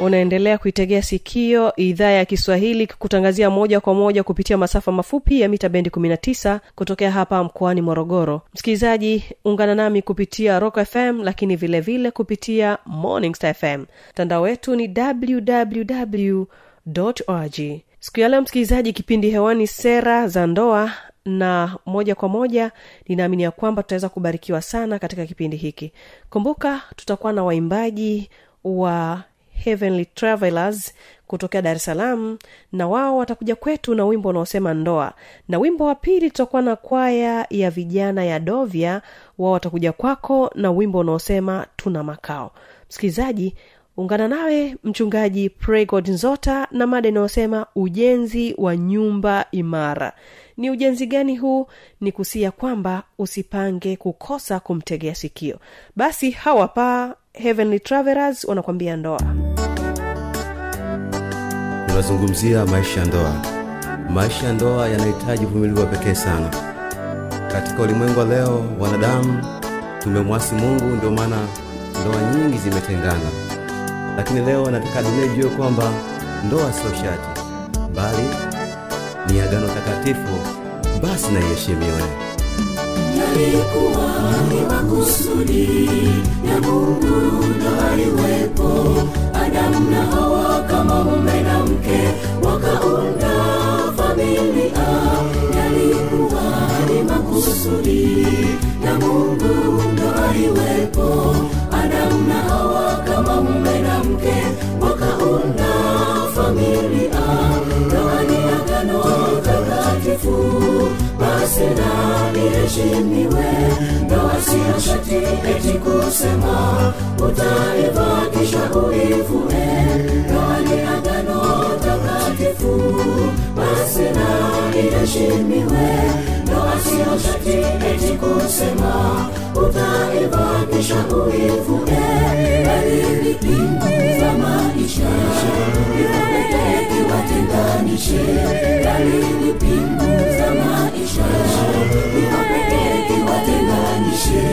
unaendelea kuitegea sikio idhaa ya kiswahili kutangazia moja kwa moja kupitia masafa mafupi ya mita bendi 19 kutokea hapa mkoani morogoro. Msikilizaji ungana nami kupitia rock fm lakini vilevile vile kupitia morning fm mtandao wetu ni www org siku ya leo msikilizaji kipindi hewani sera za ndoa na moja kwa moja ninaamini ya kwamba tutaweza kubarikiwa sana katika kipindi hiki. Kumbuka tutakuwa na waimbaji wa heavenly travelers kutokea dar es salaam na wao watakuja kwetu na wimbo unaosema ndoa. Na wimbo wa pili tutakuwa na kwaya ya vijana ya dovya wao watakuja kwako na wimbo unaosema tuna makao. Msikilizaji ungana nawe mchungaji pregod nzota na mada inayosema ujenzi wa nyumba imara. Ni ujenzi gani huu? Ni kusia kwamba usipange kukosa kumtegea sikio. Basi hawapaa heavenly travelers wanakwambia ndoa tunazungumzia maisha ya ndoa. Maisha ya ndoa yanahitaji uvumilivu wa pekee sana. Katika ulimwengu wa leo wanadamu tumemwasi mungu ndio maana ndoa nyingi zimetengana. Lakini leo nataka dunia ijue kwamba ndoa sio shati bali ni agano takatifu. Basi na iheshimiwe yalikuwa ni makusudi ya mungu ndo aliwepo adamu na hawa kama mume na mke wakaunda familia. Yalikuwa ni makusudi ya mungu ndo aliwepo adamu na hawa kama mume na mke basi na iheshimiwe ndoa siyo shati eti kusema utaiva kisha uivue. Agano takatifu basi na iheshimiwe ndoa siyo shati eti kusema utaiva kisha uivue bali maisha iwapeke kiwatenganishe bali maisha. Iwapeke kiwatenganishe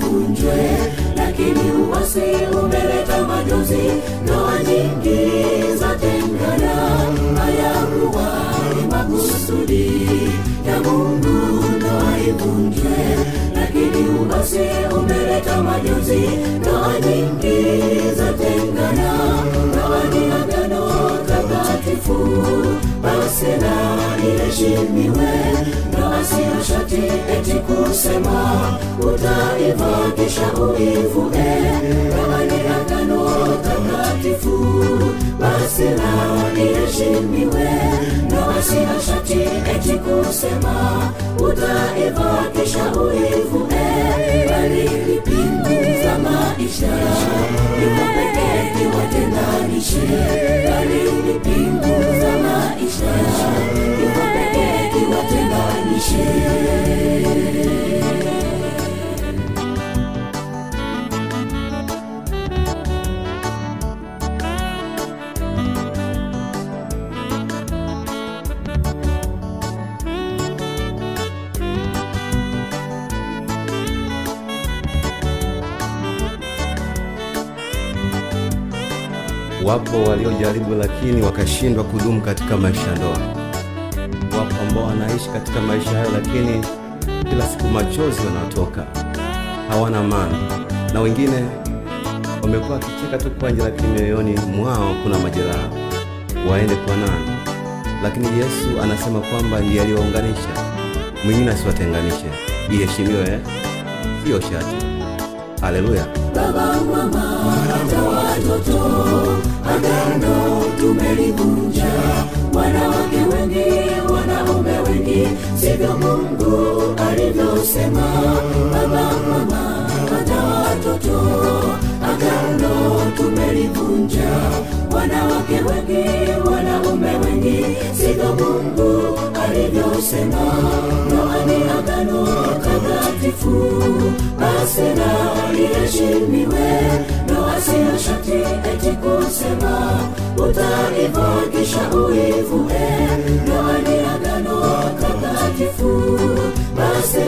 ndo haivunjwe lakini uwasi umeleta majozi ndoa nyingi za tengana hayakuwa ni makusudi. Ya mungu ndoa ivunjwe, lakini uwasi umeleta majozi ndoa nyingi za tengana ndoa ni agano takatifu. Basi na siyo shati eti kusema utaiva uivue ramani ya ngano takatifu. Basi na iheshimiwe siyo shati eti kusema utaiva uivue bali vipingu za maisha. Kiwatenganishe bali vipingu Wapo waliojaribu lakini wakashindwa kudumu katika maisha ndoa ambao wanaishi katika maisha hayo lakini kila siku machozi wanatoka hawana amani. Na wengine wamekuwa wakicheka tu kwanje lakini mioyoni mwao kuna majeraha. Waende kwa nani? Lakini yesu anasema kwamba ndiye aliyounganisha mwingine asiwatenganishe. Iheshimiwe eh? siyo shati. Haleluya. Baba wanawake wengi wanaume wengi sivyo mungu alivyosema. Baba mama hata watoto agano tumelivunja. Wanawake wengi wanaume wengi sivyo mungu alivyosema. Noani agano takatifu basi na liheshimiwe. Ndoa siyo shati eti kusema utaivakisha uivue. Noani agano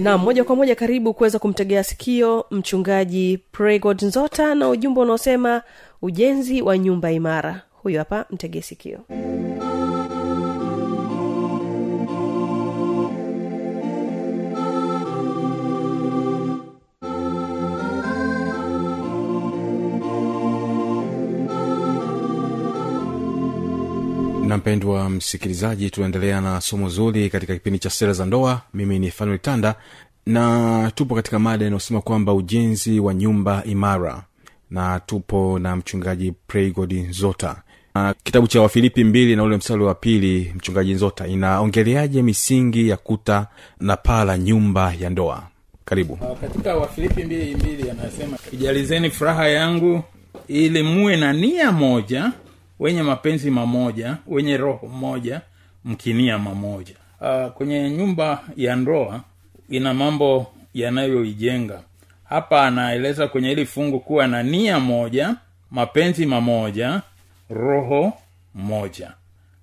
na moja kwa moja karibu kuweza kumtegea sikio mchungaji pregod nzota na ujumbe unaosema ujenzi wa nyumba imara. Huyu hapa mtegee sikio na mpendwa msikilizaji tunaendelea na somo zuri katika kipindi cha sera za ndoa. Mimi ni fanuel tanda na tupo katika mada inayosema kwamba ujenzi wa nyumba imara. Na tupo na mchungaji praygod nzota. Na kitabu cha wafilipi mbili na ule mstari wa pili mchungaji nzota inaongeleaje misingi ya kuta na paa la nyumba ya ndoa? Karibu. Uh, katika wafilipi mbili mbili anasema ijalizeni furaha yangu ili muwe na nia moja wenye mapenzi mamoja wenye roho moja mkinia mamoja. Uh, kwenye nyumba ya ndoa ina mambo yanayoijenga. Hapa anaeleza kwenye hili fungu kuwa na nia moja mapenzi mamoja roho moja.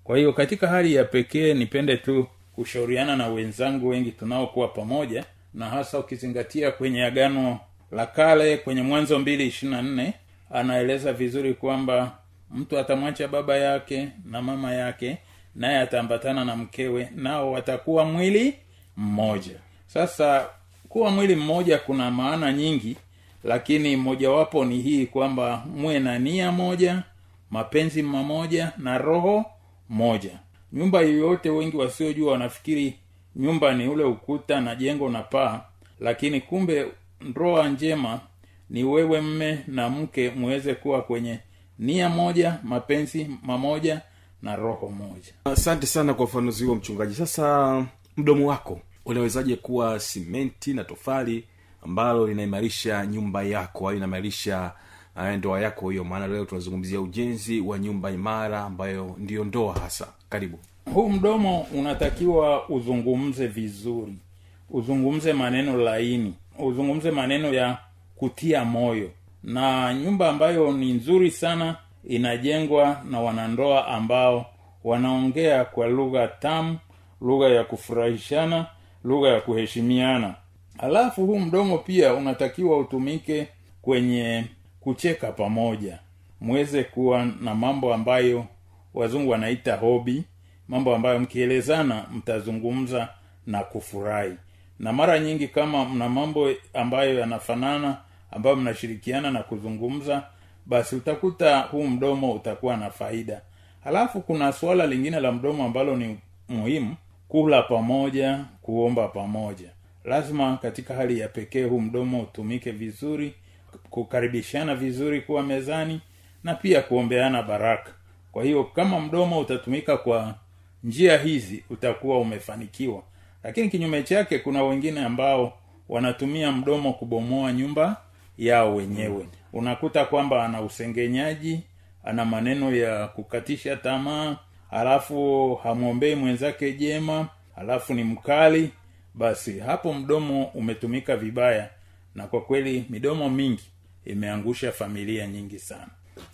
Kwa hiyo katika hali ya pekee nipende tu kushauriana na wenzangu wengi tunaokuwa pamoja na hasa ukizingatia kwenye agano la kale kwenye mwanzo mbili ishirina nne anaeleza vizuri kwamba mtu atamwacha baba yake na mama yake naye ataambatana na mkewe nao watakuwa mwili mmoja. Sasa kuwa mwili mmoja kuna maana nyingi lakini mojawapo ni hii kwamba muwe na nia moja mapenzi mamoja na roho moja. Nyumba yoyote wengi wasiojua wanafikiri nyumba ni ule ukuta na jengo na paa lakini kumbe ndoa njema ni wewe mme na mke muweze kuwa kwenye nia moja mapenzi mamoja na roho moja. Asante sana kwa ufanuzi huo mchungaji. Sasa mdomo wako unawezaje kuwa simenti na tofali ambalo linaimarisha nyumba yako au inaimarisha uh, ndoa yako hiyo? Maana leo tunazungumzia ujenzi wa nyumba imara ambayo ndiyo ndoa hasa. Karibu. Huu mdomo unatakiwa uzungumze vizuri. Uzungumze maneno laini. Uzungumze maneno ya kutia moyo na nyumba ambayo ni nzuri sana inajengwa na wanandoa ambao wanaongea kwa lugha tamu lugha ya kufurahishana lugha ya kuheshimiana. Alafu huu mdomo pia unatakiwa utumike kwenye kucheka pamoja. Mweze kuwa na mambo ambayo wazungu wanaita hobi mambo ambayo mkielezana mtazungumza na kufurahi. Na mara nyingi kama mna mambo ambayo yanafanana ambayo mnashirikiana na kuzungumza basi utakuta huu mdomo utakuwa na faida. Halafu kuna suala lingine la mdomo ambalo ni muhimu kula pamoja kuomba pamoja. Lazima katika hali ya pekee huu mdomo utumike vizuri kukaribishana vizuri kuwa mezani na pia kuombeana baraka. Kwa hiyo kama mdomo utatumika kwa njia hizi utakuwa umefanikiwa. Lakini kinyume chake kuna wengine ambao wanatumia mdomo kubomoa nyumba yao wenyewe. Unakuta kwamba ana usengenyaji ana maneno ya kukatisha tamaa halafu hamwombei mwenzake jema halafu ni mkali basi hapo mdomo umetumika vibaya. Na kwa kweli midomo mingi imeangusha familia nyingi sana.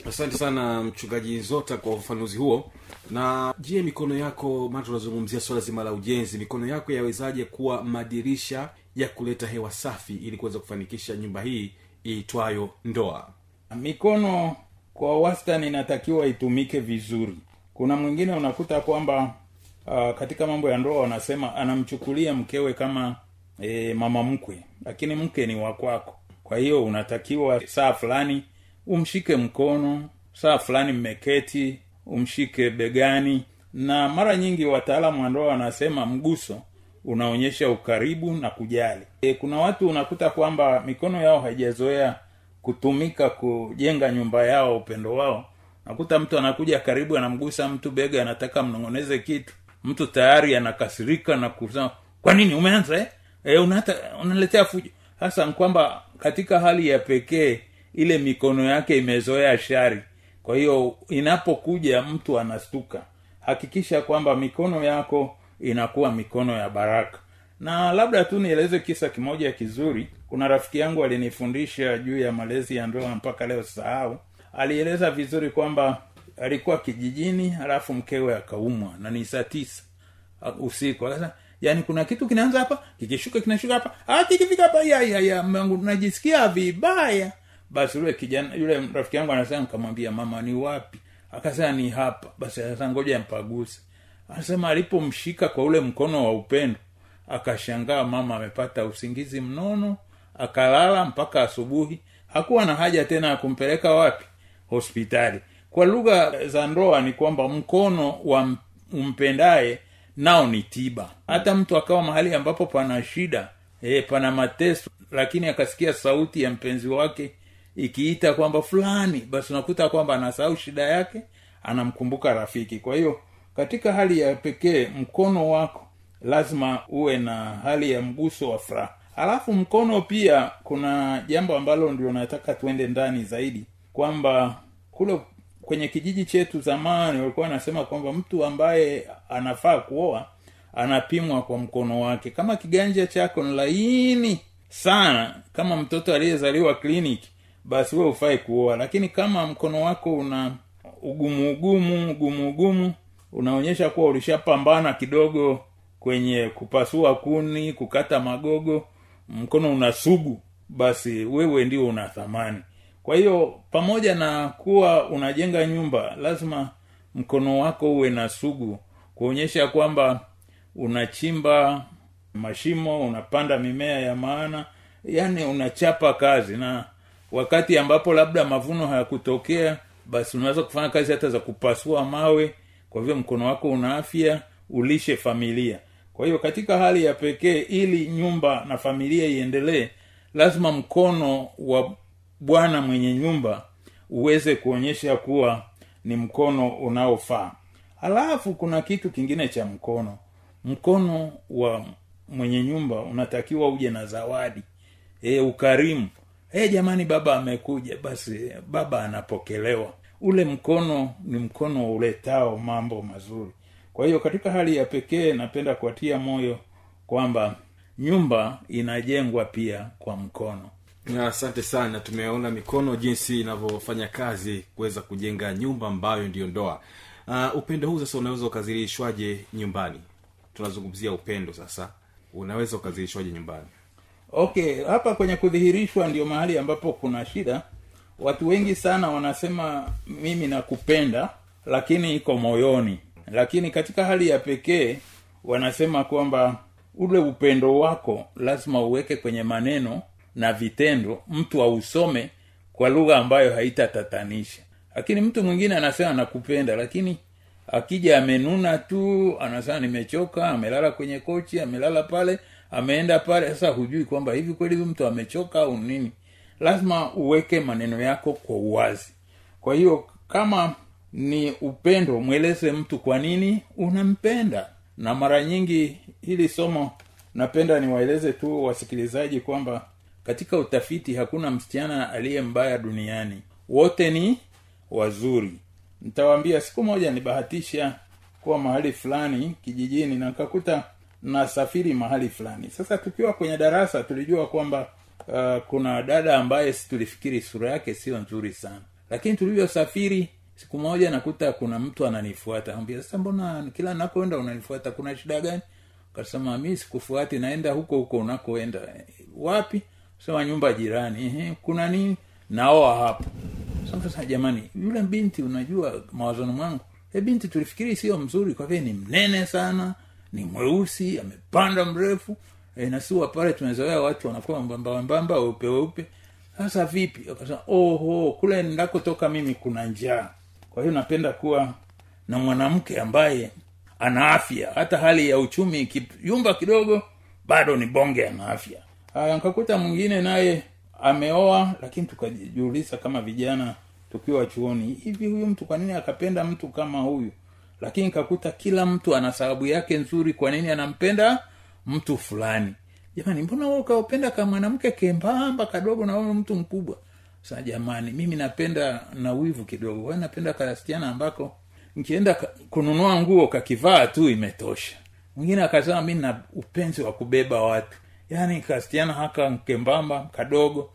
Asante sana mchungaji zota kwa ufafanuzi huo. Na je mikono yako maana tunazungumzia swala zima la ujenzi mikono yako yawezaje kuwa madirisha ya kuleta hewa safi ili kuweza kufanikisha nyumba hii iitwayo ndoa. Mikono kwa wastani inatakiwa itumike vizuri. Kuna mwingine unakuta kwamba uh, katika mambo ya ndoa wanasema anamchukulia mkewe kama e, mama mkwe lakini mke ni wakwako kwa hiyo unatakiwa saa fulani umshike mkono saa fulani mmeketi umshike begani. Na mara nyingi wataalamu wa ndoa wanasema mguso unaonyesha ukaribu na kujali. E, kuna watu unakuta kwamba mikono yao haijazoea kutumika kujenga nyumba yao upendo wao. Nakuta mtu anakuja karibu anamgusa mtu bega anataka mnong'oneze kitu. Mtu tayari anakasirika na kusema kwa nini umeanza eh? e, unata, unaletea fujo. Hasa kwamba katika hali ya pekee ile mikono yake imezoea shari. Kwa hiyo inapokuja mtu anastuka. Hakikisha kwamba mikono yako inakuwa mikono ya baraka. Na labda tu nieleze kisa kimoja kizuri. Kuna rafiki yangu alinifundisha juu ya malezi ya ndoa mpaka leo sahau. Alieleza vizuri kwamba alikuwa kijijini halafu mkewe akaumwa na ni saa tisa usiku. Yaani kuna kitu kinaanza hapa kikishuka kinashuka hapa. Ah, kikifika hapa ya ya ya mangu najisikia vibaya. Basi yule kijana yule rafiki yangu anasema nikamwambia mama ni wapi? Akasema ni hapa. Basi sasa ngoja mpaguse anasema alipomshika kwa ule mkono wa upendo akashangaa mama amepata usingizi mnono akalala mpaka asubuhi. Hakuwa na haja tena ya kumpeleka wapi? Hospitali. Kwa lugha za ndoa ni kwamba mkono wa umpendaye nao ni tiba. Hata mtu akawa mahali ambapo pana shida e, pana mateso lakini akasikia sauti ya mpenzi wake ikiita kwamba fulani. Basi unakuta kwamba anasahau shida yake anamkumbuka rafiki. Kwa hiyo katika hali ya pekee mkono wako lazima uwe na hali ya mguso wa furaha. Halafu mkono pia kuna jambo ambalo ndio nataka tuende ndani zaidi kwamba kule kwenye kijiji chetu zamani walikuwa wanasema kwamba mtu ambaye anafaa kuoa anapimwa kwa mkono wake. Kama kiganja chako ni laini sana kama mtoto aliyezaliwa kliniki basi we ufai kuoa. Lakini kama mkono wako una ugumu ugumu ugumu ugumu unaonyesha kuwa ulishapambana kidogo kwenye kupasua kuni kukata magogo mkono unasugu basi wewe ndio una thamani. Kwa hiyo pamoja na kuwa unajenga nyumba lazima mkono wako uwe na sugu kuonyesha kwamba unachimba mashimo unapanda mimea ya maana yani unachapa kazi. Na wakati ambapo labda mavuno hayakutokea basi unaweza kufanya kazi hata za kupasua mawe kwa hivyo mkono wako una afya ulishe familia. Kwa hiyo katika hali ya pekee ili nyumba na familia iendelee lazima mkono wa bwana mwenye nyumba uweze kuonyesha kuwa ni mkono unaofaa. Halafu kuna kitu kingine cha mkono. Mkono wa mwenye nyumba unatakiwa uje na zawadi. E, ukarimu. E, jamani baba amekuja. Basi baba anapokelewa ule mkono ni mkono uletao mambo mazuri. Kwa hiyo katika hali ya pekee napenda kuatia moyo kwamba nyumba inajengwa pia kwa mkono. Asante sana tumeona mikono jinsi inavyofanya kazi kuweza kujenga nyumba ambayo ndiyo ndoa. Uh, upendo huu sasa unaweza ukazilishwaje nyumbani? Tunazungumzia upendo sasa. Unaweza ukazilishwaje nyumbani? Okay hapa kwenye kudhihirishwa ndio mahali ambapo kuna shida watu wengi sana wanasema mimi nakupenda lakini iko moyoni. Lakini katika hali ya pekee wanasema kwamba ule upendo wako lazima uweke kwenye maneno na vitendo mtu ausome kwa lugha ambayo haitatatanisha. Lakini mtu mwingine anasema nakupenda lakini akija amenuna tu anasema nimechoka amelala kwenye kochi amelala pale ameenda pale. Sasa hujui kwamba hivi kweli huyu mtu amechoka au nini lazima uweke maneno yako kwa uwazi. Kwa hiyo kama ni upendo mweleze mtu kwa nini unampenda. Na mara nyingi hili somo napenda niwaeleze tu wasikilizaji kwamba katika utafiti hakuna msichana aliye mbaya duniani. Wote ni wazuri. Nitawaambia siku moja nibahatisha kuwa mahali fulani kijijini na nikakuta nasafiri mahali fulani. Sasa tukiwa kwenye darasa tulijua kwamba uh, kuna dada ambaye si tulifikiri sura yake sio nzuri sana. Lakini tulivyosafiri siku moja nakuta kuna mtu ananifuata. Ambia sasa mbona kila nakoenda unanifuata? Kuna shida gani? Kasema mi sikufuati naenda huko huko unakoenda. Wapi? Sema nyumba jirani. Ehe, kuna nini? Naoa hapo. Sasa jamani yule binti unajua mawazoni mwangu e binti tulifikiri sio mzuri kwa vile ni mnene sana ni mweusi amepanda mrefu e, nasiwa pale tumezoea watu wanakuwa mbambambamba weupe weupe. Sasa vipi? Akasema oho kule ndakotoka mimi kuna njaa. Kwa hiyo napenda kuwa na mwanamke ambaye ana afya. Hata hali ya uchumi ikiyumba kidogo bado ni bonge ana afya. Haya nkakuta mwingine naye ameoa lakini tukajiuliza kama vijana tukiwa chuoni hivi huyu mtu kwa nini akapenda mtu kama huyu? Lakini kakuta kila mtu ana sababu yake nzuri kwa nini anampenda mtu fulani. Jamani mbona wewe ukaupenda ka mwanamke kembamba kadogo na wewe mtu mkubwa? Sa jamani mimi napenda na wivu kidogo. Kwa napenda kasichana ambako nkienda kununua nguo kakivaa tu imetosha. Mwingine akasema mi na upenzi wa kubeba watu. Yaani kasichana haka kembamba kadogo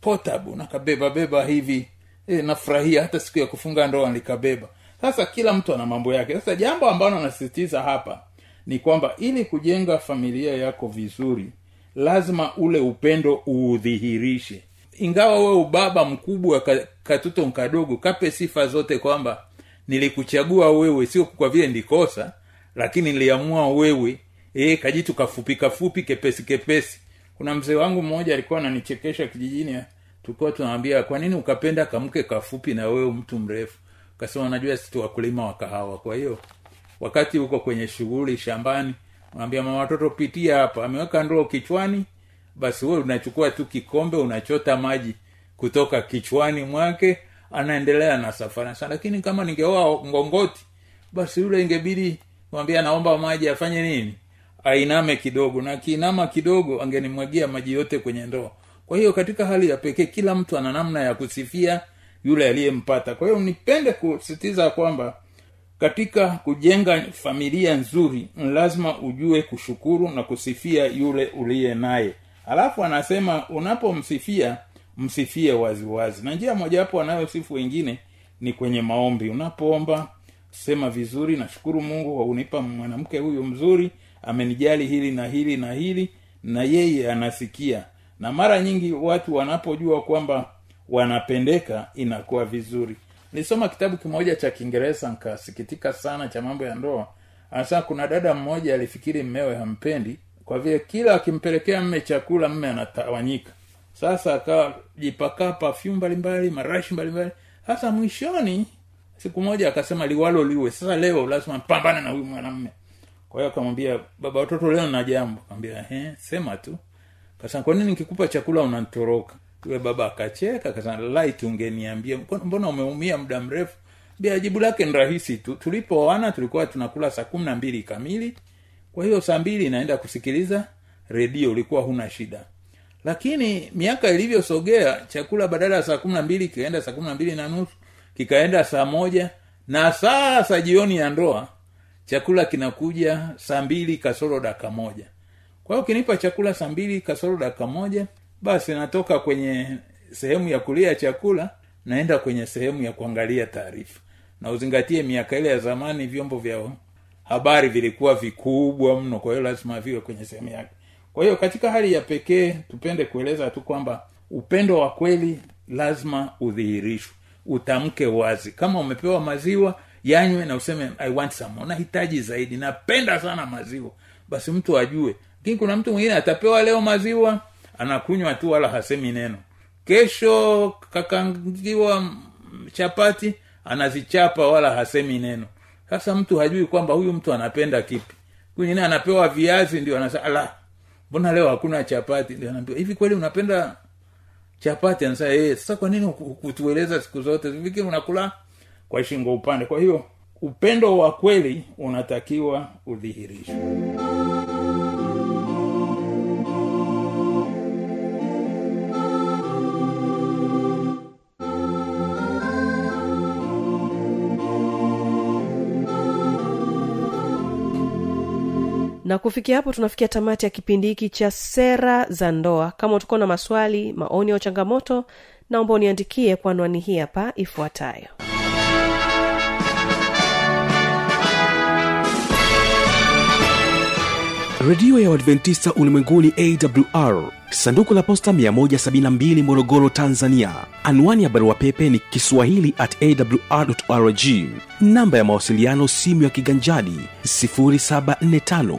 potabu nakabebabeba hivi. E, nafurahia hata siku ya kufunga ndoa nikabeba. Sasa kila mtu ana mambo yake. Sasa jambo ambalo nasisitiza hapa ni kwamba ili kujenga familia yako vizuri lazima ule upendo uudhihirishe. Ingawa we ubaba mkubwa ka- katoto kadogo kape sifa zote kwamba nilikuchagua wewe sio kwa vile ndikosa lakini niliamua wewe e, kajitu kafupi kafupi kepesi kepesi. Kuna mzee wangu mmoja alikuwa ananichekesha kijijini tulikuwa tunawambia kwa nini ukapenda kamke kafupi na wewe mtu mrefu? Kasema najua sisi wakulima wa kahawa kwa hiyo wakati huko kwenye shughuli shambani unaambia mama watoto pitia hapa. Ameweka ndoo kichwani basi wewe unachukua tu kikombe unachota maji kutoka kichwani mwake anaendelea na safari. Sana lakini kama ningeoa ngongoti basi yule ingebidi mwambia naomba maji afanye nini? Ainame kidogo. Na akiinama kidogo angenimwagia maji yote kwenye ndoo. Kwa hiyo katika hali ya pekee kila mtu ana namna ya kusifia yule aliyempata. Kwa hiyo nipende kusitiza kwamba katika kujenga familia nzuri lazima ujue kushukuru na kusifia yule uliye naye. Alafu anasema unapomsifia msifie waziwazi. Na njia mojawapo anayosifu wengine ni kwenye maombi. Unapoomba sema vizuri nashukuru mungu kwa kunipa mwanamke huyu mzuri amenijali hili na hili na hili na yeye anasikia. Na mara nyingi watu wanapojua kwamba wanapendeka inakuwa vizuri nilisoma kitabu kimoja cha kiingereza nkasikitika sana cha mambo ya ndoa. Anasema kuna dada mmoja alifikiri mmewe hampendi kwa vile kila akimpelekea mme chakula mme anatawanyika. Sasa akajipakaa pafyum mbalimbali marashi mbalimbali. Sasa mwishoni siku moja akasema liwalo liwe. Sasa leo lazima mpambane na huyu mwanamme kwa hiyo akamwambia baba watoto leo na jambo. Akamwambia "Eh, sema tu. Kasema kwa nini nikikupa chakula unantoroka yule baba akacheka akasema ungeniambia "Mbona- umeumia muda mrefu? Jibu lake ni rahisi tu. Tulipooana tulikuwa tunakula saa kumi na mbili kamili. Kwa hiyo saa mbili naenda kusikiliza redio ulikuwa huna shida. Lakini miaka ilivyosogea chakula badala ya saa kumi na mbili kikaenda saa kumi na mbili na nusu kikaenda saa moja. Na sasa jioni ya ndoa chakula kinakuja saa mbili kasoro daka moja. Kwa hiyo ukinipa chakula saa mbili kasoro dakika moja basi natoka kwenye sehemu ya kulia chakula naenda kwenye sehemu ya kuangalia taarifa. Na uzingatie miaka ile ya zamani vyombo vya habari vilikuwa vikubwa mno kwa hiyo lazima viwe kwenye sehemu yake. Kwa hiyo katika hali ya pekee tupende kueleza tu kwamba upendo wa kweli lazima udhihirishwe utamke wazi. Kama umepewa maziwa yanywe na useme i want some. Nahitaji zaidi. Napenda sana maziwa. Basi mtu ajue. Lakini kuna mtu mwingine atapewa leo maziwa anakunywa tu wala hasemi neno. Kesho kakangiwa chapati anazichapa wala hasemi neno. Sasa mtu hajui kwamba huyu mtu anapenda kipi. Mwingine anapewa viazi ndio anasema la mbona leo hakuna chapati? Ndio anaambiwa hivi kweli unapenda chapati? Anasema eh sasa kwa nini kutueleza siku zote? Vikiri unakula kwa shingo upande. Kwa hiyo upendo wa kweli unatakiwa udhihirishwe na kufikia hapo tunafikia tamati ya kipindi hiki cha sera za ndoa. Kama utakuwa na maswali maoni au changamoto naomba uniandikie kwa anwani hii hapa ifuatayo. Redio ya uadventista ulimwenguni awr sanduku la posta 172 morogoro tanzania. Anwani ya barua pepe ni kiswahili at awrrg namba ya mawasiliano simu ya kiganjadi 745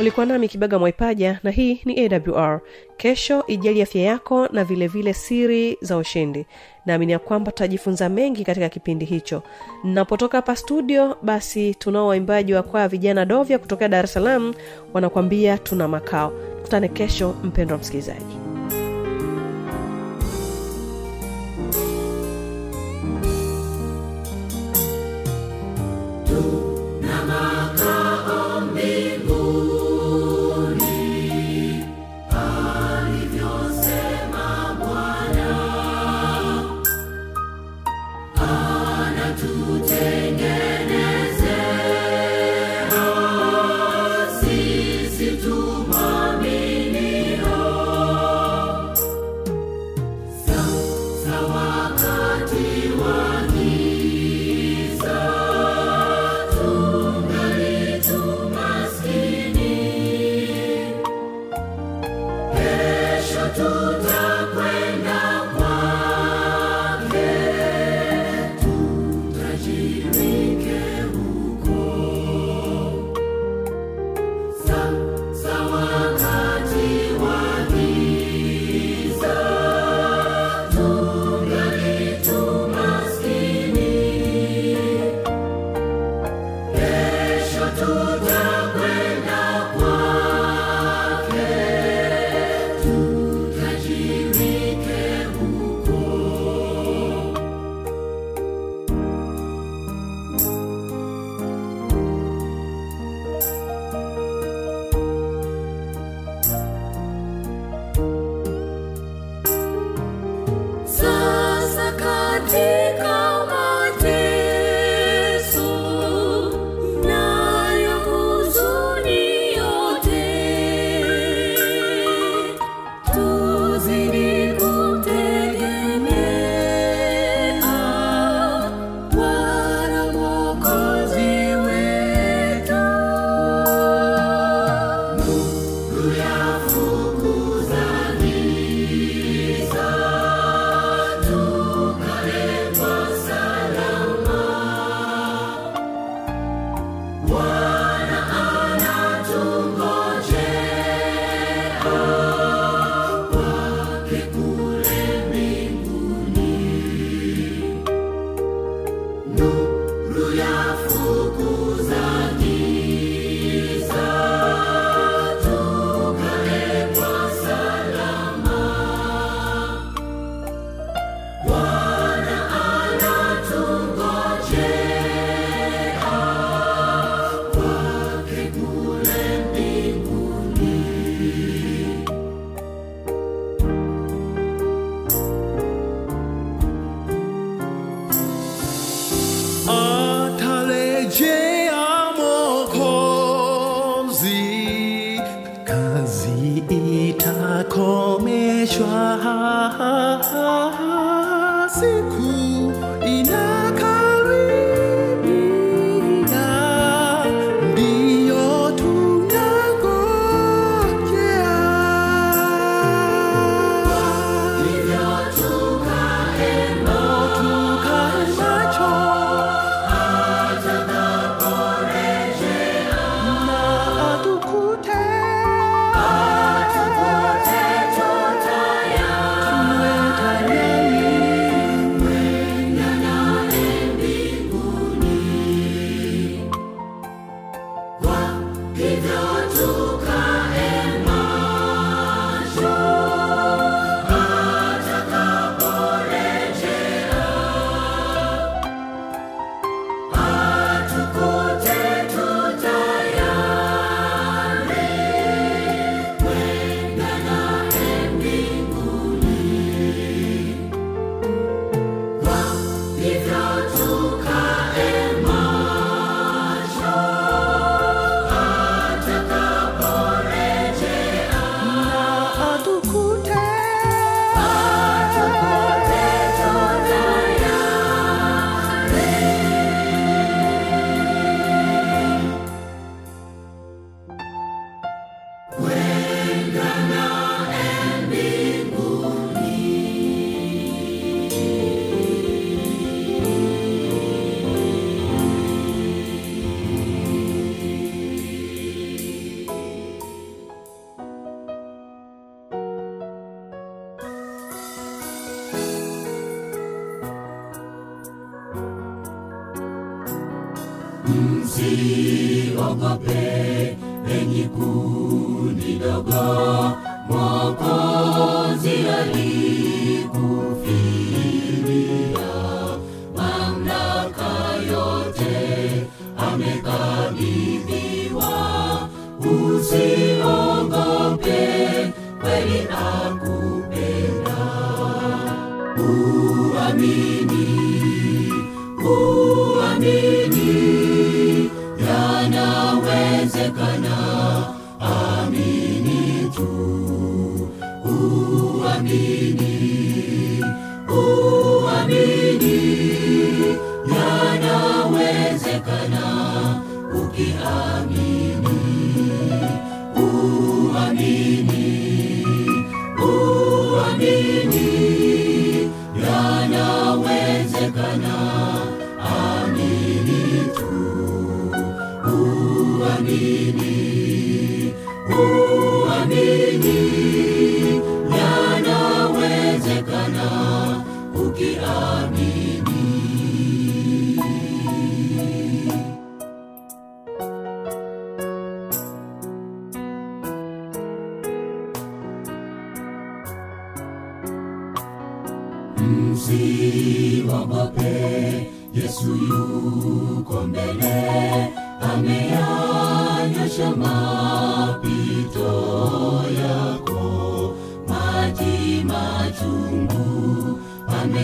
ulikuwa nami kibaga mwaipaja na hii ni awr kesho ijali afya yako na vilevile vile siri za ushindi. Naamini ya kwamba tutajifunza mengi katika kipindi hicho. Napotoka hapa studio basi tunao waimbaji wa kwaya vijana dovya kutokea dar es salaam wanakuambia tuna makao. Kutane kesho mpendwa msikilizaji. Sasa Mwokozi, kazi itakomeshwa, Msiogope enyi kundi dogo, Mwokozi alikufilia. Mamlaka yote amekabidhiwa, usio Sekolah.